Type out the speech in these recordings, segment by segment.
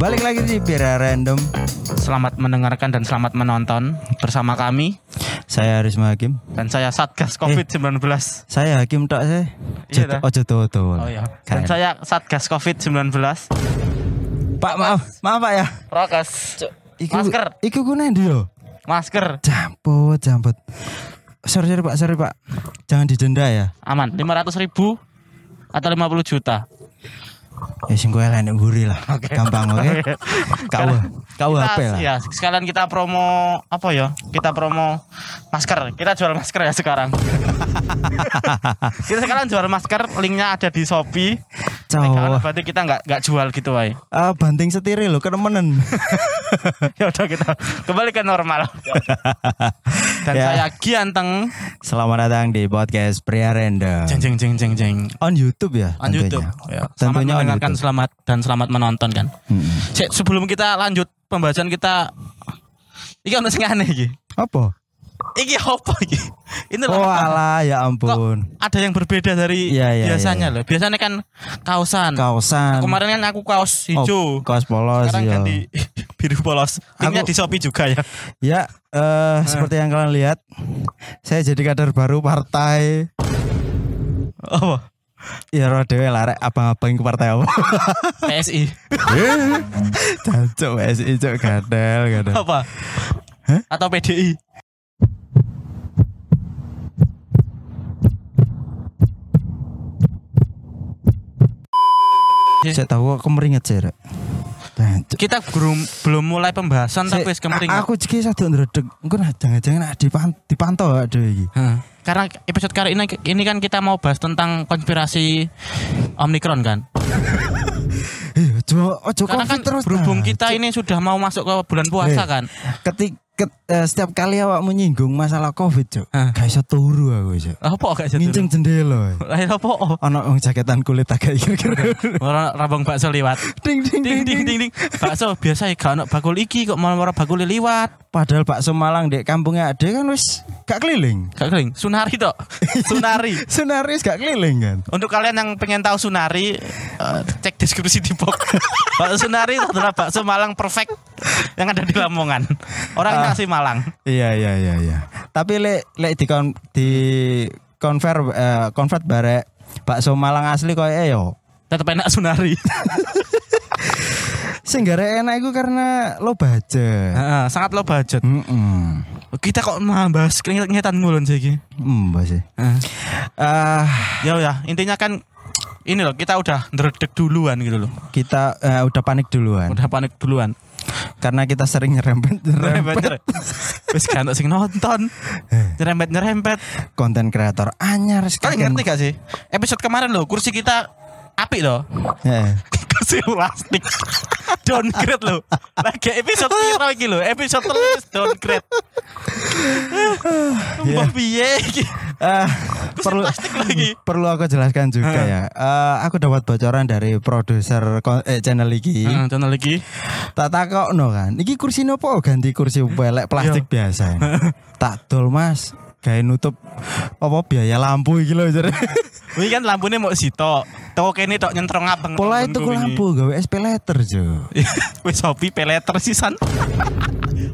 Balik lagi di Pira Random. Selamat mendengarkan dan selamat menonton bersama kami Saya Arisma Hakim. dan saya Satgas COVID-19. Saya Hakim tok saya. Iya. Ojo tuh tuh. Oh iya. Dan saya Satgas COVID-19. Pak maaf, maaf Pak ya. Prokes. Iku, Masker. Iku ku ndi yo? Masker Jamput, jamput. Sorry, sorry Pak, sorry Pak. Jangan didenda ya. aman 500 ribu atau 50 juta. Ya sing kowe enak mburi lah. Gampang oke. Kau kau Kita- HP lah. Ya, sekalian kita promo apa ya? Kita promo masker. Kita jual masker ya sekarang. kita sekarang jual masker, linknya ada di Shopee. Kalau berarti kita nggak nggak jual gitu, Wai. Ah, banting setirnya lo kenemenen. ya udah kita kembali ke normal. Dan Ya. saya Gianteng. Selamat datang di podcast Pria Random. Jeng jeng jeng jeng jeng. On YouTube ya? On tentunya. YouTube. Ya. Selamat Tentunya mendengarkan, YouTube. selamat dan selamat menonton kan. Cek, sebelum kita lanjut pembahasan kita ono sing aneh iki. Apa? Iki apa iki? Ini Oh alah ya ampun. ada yang berbeda dari Iya, iya, biasanya iya. loh. Biasanya kan kaosan. Kausan. Kemarin kan aku kaos Oh, hijau. kaos polos Sekarang ya. ganti biru polos. Aku- di Shopee juga ya. Ya, eh seperti yang kalian lihat, saya jadi kader baru partai. Apa? Ya roh dewe larek abang-abang ke partai apa? PSI. Jancuk SI cuk gadel gadel. apa? Atau PDI? Saya tahu aku meringet sih, Rek. Jancuk. Kita belum belum mulai pembahasan tapi wis kemeringat. Aku jadi satu ndredeg. Engko nah jangan-jangan nah, dipan, dipantau ada iki. Hah. Karena episode kali ini ini kan kita mau bahas tentang konspirasi Omikron kan. Eh, ojo ojo Karena kan terus. berhubung nah. kita ini sudah mau masuk ke bulan puasa Eh. kan. ketik ket- eh, setiap kali awak menyinggung masalah covid. Hah. Gak iso turu aku, Cuk. Apa gak jadi? Nginceng jendela. Lah apa? Ono wong jaketan kulit agak kira-kira. Orang rabang bakso liwat. ding ding Ding ding ding ding. Bakso biasa ya gak ono bakul iki kok malah ora bakul liwat. Padahal bakso Malang dek kampungnya ada kan wis gak keliling. Gak kering. Sunari tok. Sunari. Senaris gak keliling kan. Untuk kalian yang pengen tahu Sunari, eh, cek deskripsi di box. bakso Sunari adalah bakso Malang perfect yang ada di Lamongan. Orangnya asli Malang. Iya iya iya iya. Tapi lek lek di kon di convert eh, convert bare bakso Malang asli koyo yo. Tetap enak Sunari. Sing enak iku karena lo baca. Heeh, sangat low budget. Heeh. Kita kok bahas keringetan ngulon sih iki. Hmm, sih. Heeh. Ah, Ya ya, intinya kan ini loh, kita udah ndredeg duluan gitu loh. kita eh, udah panik duluan Udah panik duluan. Karena kita sering nyerempet nyerempet Nyerempet. Wis kan sing nonton. Nyerempet-nyerempet. konten kreator anyar Kalian sekalian. ngerti gak sih? Episode kemarin loh, kursi kita apik loh. Eh, kursi plastik. downgrade loh. Lagi episode piro iki lho? Episode terus downgrade. Mbah piye iki? Perlu lagi. perlu aku jelaskan juga ya. Eh, aku dapat bocoran dari produser eh, channel iki. Heeh, channel iki. Tak takokno kan. Iki kursi nopo ganti kursi pelek plastik biasa. tak dol Mas. Kayak nutup apa biaya lampu iki lho jare. Ini kan lampunya mau sito. Toko kene tok nyentrong abang. Pola itu ku lampu gawe SP letter jo. Wis hobi peleter sisan.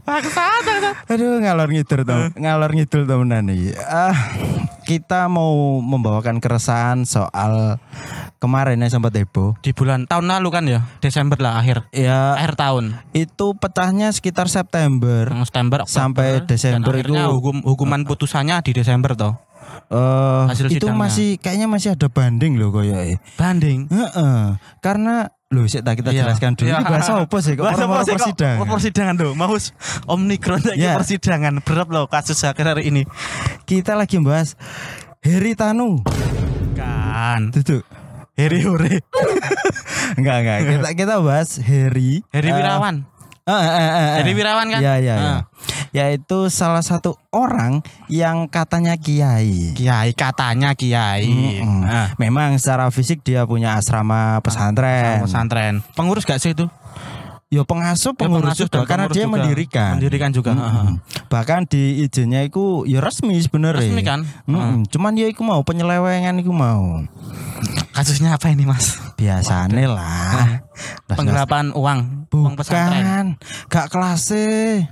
Bangsat, bangsat. Aduh ngalor ngidul tuh, ngalor ngidul temenan iki. Ah, kita mau membawakan keresahan soal kemarin yang sempat heboh. Di bulan tahun lalu kan ya, Desember lah akhir. Ya Akhir tahun. itu petahnya sekitar September. September Oktober, Sampai Desember dan itu- hukum hukuman putusannya di Desember toh. Eh Hasil itu sidangnya. masih kayaknya masih ada banding loh koyoke. Banding. Heeh. Karena loh sih tak kita Iya. jelaskan dulu Iya. ini bahasa apa sih kok Bahasa apa sih persidangan. Persidangan tuh. Mau Omikron lagi Ya. persidangan. Berat loh kasus akhir hari ini. Kita lagi bahas Heri Tanu. Kan. Tuh. Heri Hore. Enggak enggak. Kita kita bahas Heri. Heri eh, Wirawan. eh, eh, eh, eh. Heri Wirawan kan? Ya ya ya. Ah. Yaitu salah satu orang yang katanya kiai. Kiai katanya kiai. Mm-mm. Nah, Memang secara fisik dia punya asrama pesantren. pesantren. Pengurus gak sih itu? Ya pengasuh Ya, pengurus pengasuh juga karena dia juga. mendirikan. Mendirikan juga. Mm-mm. Bahkan di izinnya itu ya resmi sebenarnya. Resmi kan? Mm-mm. Cuman ya iku mau penyelewengan iku mau. Kasusnya apa ini, Mas? Biasane lah. Belas- Penggelapan uang, uang pesantren. Bukan, gak kelas Eh,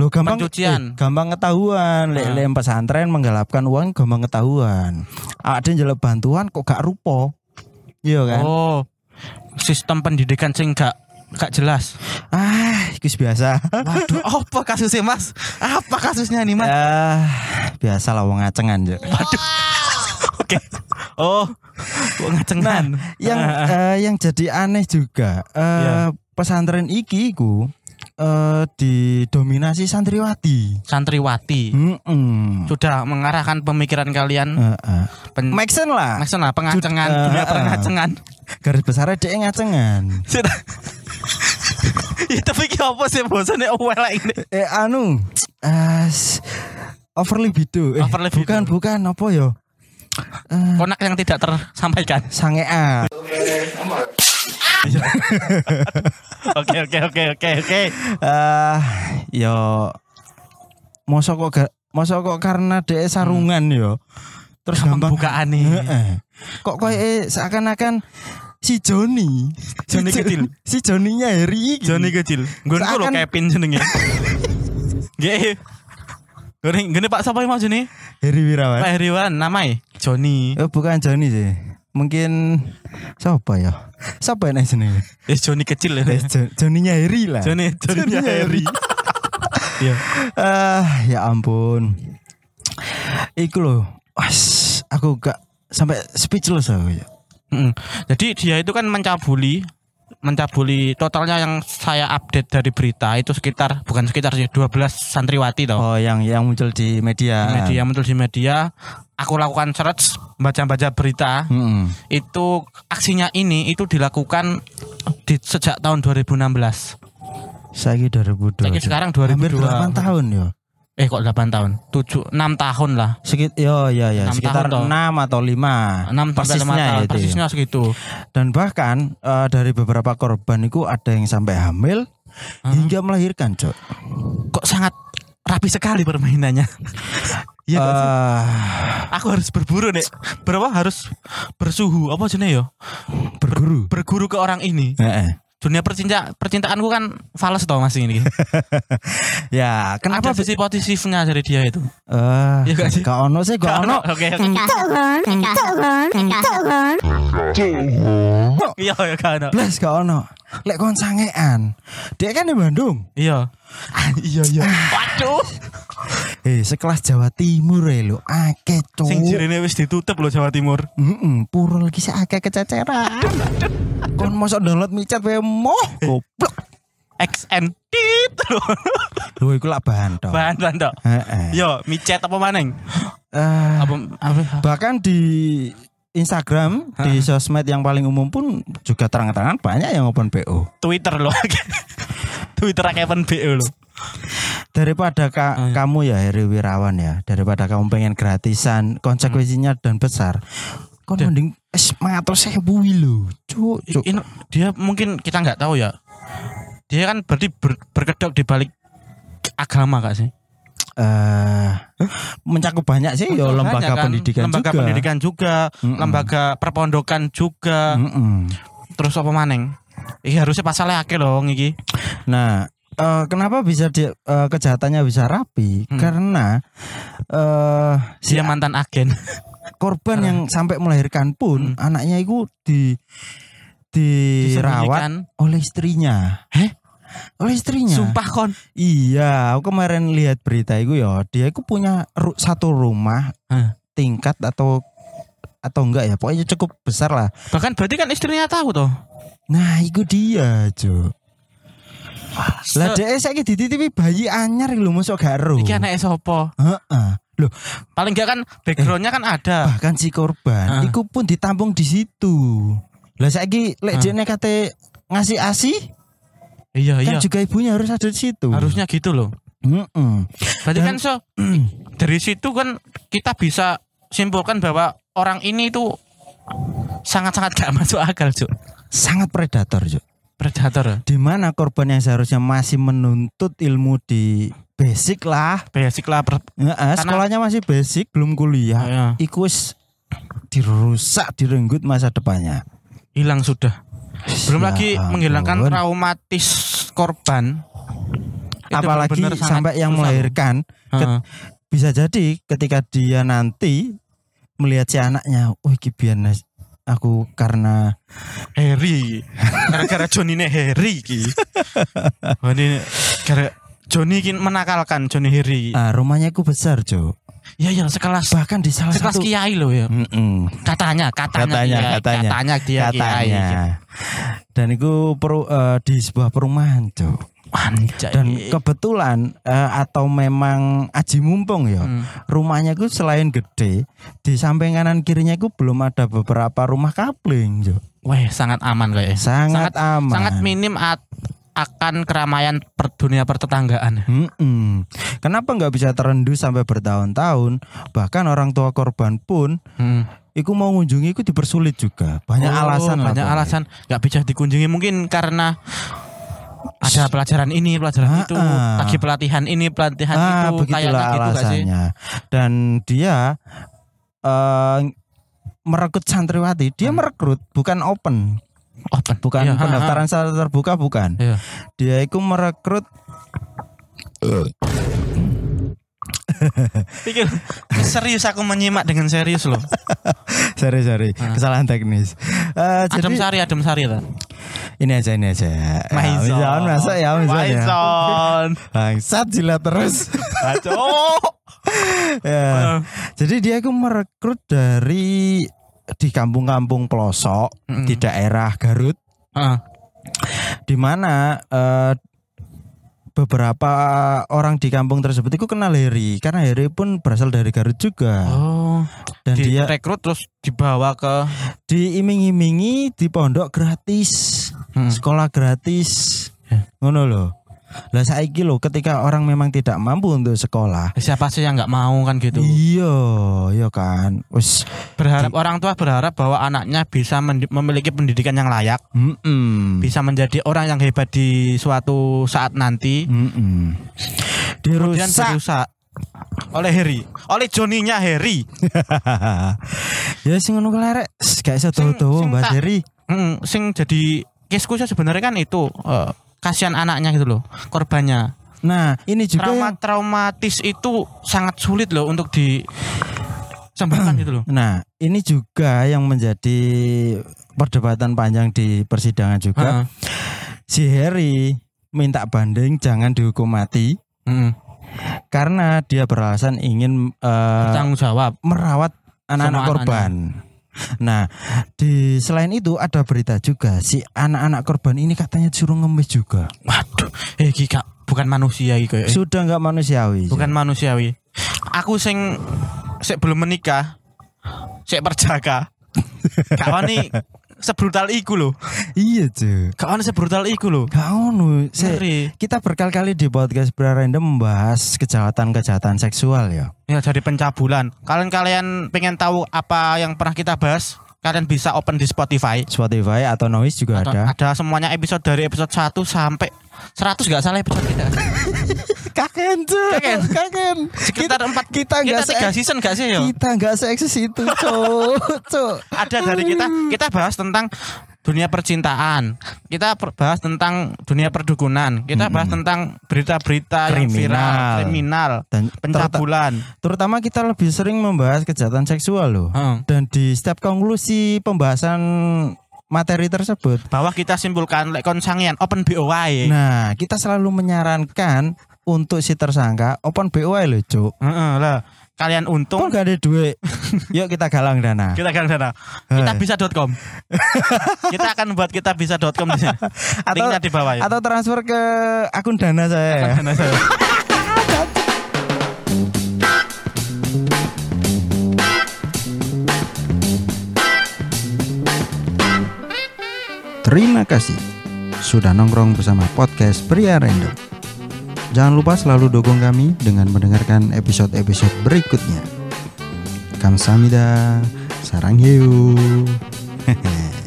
Lo gampang pencucian. eh, gampang ketahuan. Lek Ah. lek pesantren menggelapkan uang gampang ketahuan. Ada yang bantuan kok gak rupo. Iya kan? Oh, sistem pendidikan sing gak gak jelas. Ah, itu biasa. Waduh, apa kasusnya Mas? Apa kasusnya nih Mas? Ah, biasa lah wong ngacengan, Cuk. Oke. Oh, ngacengan. Yang eh, yang jadi aneh juga eh Iya. pesantren iki iku eh didominasi santriwati. santriwati Mm-mm. sudah mengarahkan pemikiran kalian Heeh. pen Make sense lah. pengacengan, Jud- dunia eh, pengacengan. Garis besarnya dia ngacengan. Sudah. Ya tapi ki apa sih bosannya welek ini? Eh anu eh s- over libido. Eh, Over libido. Bukan, bukan apa yo? Eh, Konak yang tidak tersampaikan. sangean. Oke oke oke oke oke. Eh yo mosok kok ga- mosok kok karena dhek sarungan yo. Terus gampang Pembukaan nih. Heeh. Kok koyo seakan-akan si Joni. Joni Si kecil. Si Joninya Heri. Joni kecil. Gue lo Seakan- Kevin jenenge. Gak. Gini, gini Pak siapa yang mau Joni? Heri Wirawan. Pak Heriwan namanya Joni. Oh, bukan Joni sih. Mungkin siapa ya? Siapa yang sini? Ya Joni kecil ya. Eh, Jo- Joninya Heri lah. Joni Joni Heri. Iya. Ah, ya ampun. Iku loh. Was, aku gak sampai speechless aku ya. Mm. Jadi dia itu kan mencabuli mencabuli totalnya yang saya update dari berita itu sekitar bukan sekitar sih 12 santriwati toh. Oh, yang yang muncul di media. Media muncul di media, aku lakukan search baca-baca berita. Mm-mm. Itu aksinya ini itu dilakukan di sejak tahun 2016. Saiki 2002. Saiki sekarang Hampir 2002. 8 tahun yo. Eh kok 8 tahun? 7 6 tahun lah. Sekit yo ya ya Enam sekitar tahun, toh. 6 atau 5. 6 sampai 5 persisnya tahun. ya ya. Persisnya segitu. Dan bahkan eh, dari beberapa korban itu ada yang sampai hamil hingga melahirkan, Cok. Kok sangat rapi sekali permainannya. Iya sih? Eh, Aku harus berburu nih. Berapa harus bersuhu apa jenis yo? berguru. Berguru ke orang ini. Heeh. Dunia percinta percintaanku kan fals tau mas ini. Ya, kenapa Ada sisi positifnya dari dia itu. Eh, Iya gak sih? gak ono sih, gak ono. Oke. oke. Iya ya kan. Blas gak ono. Lek kon sangean. Dia kan di Bandung. Iya. Iya iya. Waduh. Eh, sekelas Jawa Timur ya lo. Akeh, Cok. Sing jirine wis ditutup loh Jawa Timur. Heeh, puro lagi sih akeh kececeran. kon mosok download micat wae moh. Goblok. XN tit loh. Lho iku lak bahan tok. Bahan bahan tok. Heeh. Yo, micet apa maneng? Eh, Apa apa? bahkan di Instagram di sosmed yang paling umum pun juga terang-terangan banyak yang open PO. Twitter loh. Twitter Kevin BO loh. Daripada ka- Ah, iya. kamu ya Heri Wirawan ya, daripada kamu pengen gratisan, konsekuensinya dan besar. Kon Dan- mending es matur sewu lho. Cuk, dia mungkin kita nggak tahu ya. Dia kan berarti ber- berkedok di balik agama gak sih? Eh, mencakup banyak sih ya lembaga kan? pendidikan lembaga juga. pendidikan juga, Mm-mm. lembaga perpondokan juga. Mm-mm. Terus apa maneng? Iya harusnya pasalnya akeh loh iki. Nah, eh, kenapa bisa dia eh, kejahatannya bisa rapi? Hmm. Karena eh si Dia mantan agen. korban yang sampai melahirkan pun Hmm. anaknya itu di dirawat oleh istrinya. Heh? Oleh istrinya. Sumpah kon. Iya, aku kemarin lihat berita itu ya, dia itu punya ru- satu rumah Hah. tingkat atau atau enggak ya, pokoknya cukup besar lah. Bahkan berarti kan istrinya tahu toh. Nah, itu dia, Jo. Lah dia saiki dititipi bayi anyar lho mosok gak ero. Iki anaknya sopo? Heeh. Loh, Paling enggak kan backgroundnya kan ada. bahkan si korban Ah. iku pun ditampung di situ. Lah saiki lek jene kate ngasih ASI Iya kan iya. juga ibunya harus ada di situ. Harusnya gitu loh. Heeh. Berarti Dan- kan so dari situ kan kita bisa simpulkan bahwa orang ini itu sangat-sangat gak masuk akal, Cuk. Sangat predator, Jo. Predator. Di mana korban yang seharusnya masih menuntut ilmu di basic lah. Basic lah per- Heeh, sekolahnya masih basic, belum kuliah. Iya. Iku wis dirusak, direnggut masa depannya. Hilang sudah. Belum Ya lagi menghilangkan traumatis korban. Itu apalagi benar-benar sangat sampai yang susah melahirkan Heeh. bisa jadi ketika dia nanti melihat si anaknya, oh iki Nas, aku karena Harry. Gara-gara Johnny ini Harry ki. Oh, ini gara Johnny ki menakalkan Johnny Harry. ah, rumahnya ku besar, Jo. Ya ya sekelas Bahkan di salah sekelas satu kiai loh ya. Mm-mm. Katanya, katanya, katanya kiai, katanya katanya dia kiai. katanya. Dan itu peru, eh, di sebuah perumahan, Jo. Anjay. Dan kebetulan eh, atau memang aji mumpung ya. Hmm. Rumahnya ku selain gede, di samping kanan kirinya ku belum ada beberapa rumah kapling, Jo. Wah, sangat aman kayaknya. Sangat, aman. Sangat minim at- akan keramaian per dunia pertetanggaan. Mm-mm. Kenapa nggak bisa terendus sampai bertahun-tahun? Bahkan orang tua korban pun, Hmm. iku mau ngunjungi iku dipersulit juga. Banyak Oh, alasan lah banyak pokoknya. alasan nggak bisa dikunjungi mungkin karena ada pelajaran ini, pelajaran Ah, itu, ah. lagi pelatihan ini, pelatihan Ah, itu, kayaknya gitu sih? Dan dia eh merekrut santriwati, dia Hmm. merekrut bukan open, Open. bukan Iya, ha, pendaftaran secara terbuka bukan. Iya. Dia itu merekrut Pikir serius aku menyimak dengan serius loh. sorry sorry Ah. kesalahan teknis. Eh, Adem jadi Sari, Adem Sari lah. ini aja ini aja. Ya, Maison. Maison masuk ya Maison ya. Bangsat jilat terus. Aduh. ya. Jadi dia itu merekrut dari di kampung-kampung pelosok Mm-mm. di daerah Garut Ah, di mana eh, beberapa orang di kampung tersebut itu kenal Heri karena Heri pun berasal dari Garut juga Oh, dan dia direkrut terus dibawa ke diiming-imingi di pondok gratis Hmm. sekolah gratis Ya. ngono loh lah saiki loh ketika orang memang tidak mampu untuk sekolah siapa sih yang nggak mau kan gitu. iya iya kan wis Berharap orang tua berharap bahwa anaknya bisa memiliki pendidikan yang layak, mm-mm. bisa menjadi orang yang hebat di suatu saat nanti. Mm-mm. Kemudian dirusak dirusak oleh Harry, oleh Johnny-nya Harry. ya sing ngono kelerek gak iso sing Mbak Heri Hmm, sing jadi kesku sebenarnya kan itu eh, kasihan anaknya gitu loh, korbannya. nah ini juga Trauma yang- traumatis itu sangat sulit loh untuk di sembuhkan gitu loh. Nah, ini juga yang menjadi perdebatan panjang di persidangan juga. Heeh. Si Harry minta banding jangan dihukum mati Mm. karena dia beralasan ingin eh, Tanggung jawab. merawat anak-anak korban. Nah, di selain itu ada berita juga si anak-anak korban ini katanya disuruh ngemis juga. Waduh, eh Kak, bukan manusia iki koyo. Sudah nggak manusiawi. Bukan manusiawi. Aku sing sik belum menikah, sik perjaka. Gak wani sebrutal iku loh. Iya, cuy. Gak wani sebrutal iku loh. Gak ono. Se- Ngeri. Kita berkali-kali di podcast Random membahas kejahatan-kejahatan seksual ya. Ya jadi pencabulan. Kalian kalian pengen tahu apa yang pernah kita bahas? Kalian bisa open di Spotify. Spotify atau Noise juga Atau ada. ada semuanya episode dari episode 1 sampai 100 gak salah episode kita. Kaken tuh. Kaken. Kaken. Sekitar empat kita kita nggak tiga se- season gak sih ya? kita nggak seeksis itu. Cok. Ada dari kita kita bahas tentang dunia percintaan. Kita per- bahas tentang dunia perdukunan. Kita bahas tentang berita-berita yang viral, Kriminal. kriminal, Dan pencabulan. terutama kita lebih sering membahas kejahatan seksual loh. Heeh. Dan di setiap konklusi pembahasan materi tersebut, Bahwa kita simpulkan lek kon sangian open BOY. nah kita selalu menyarankan untuk si tersangka open BOI loh, cok. Heeh, lah. Kalian Kok untung gak ada duit? Yuk kita galang dana. kita kan sana. Kita bisa.com. kita akan buat kita bisa.com di sini. Linknya di bawah ya. Atau transfer ke akun dana saya. Dana saya. Terima kasih sudah nongkrong bersama podcast Pria Random. Jangan lupa selalu dukung kami dengan mendengarkan episode-episode berikutnya. Kamsahamnida, sarang hiu.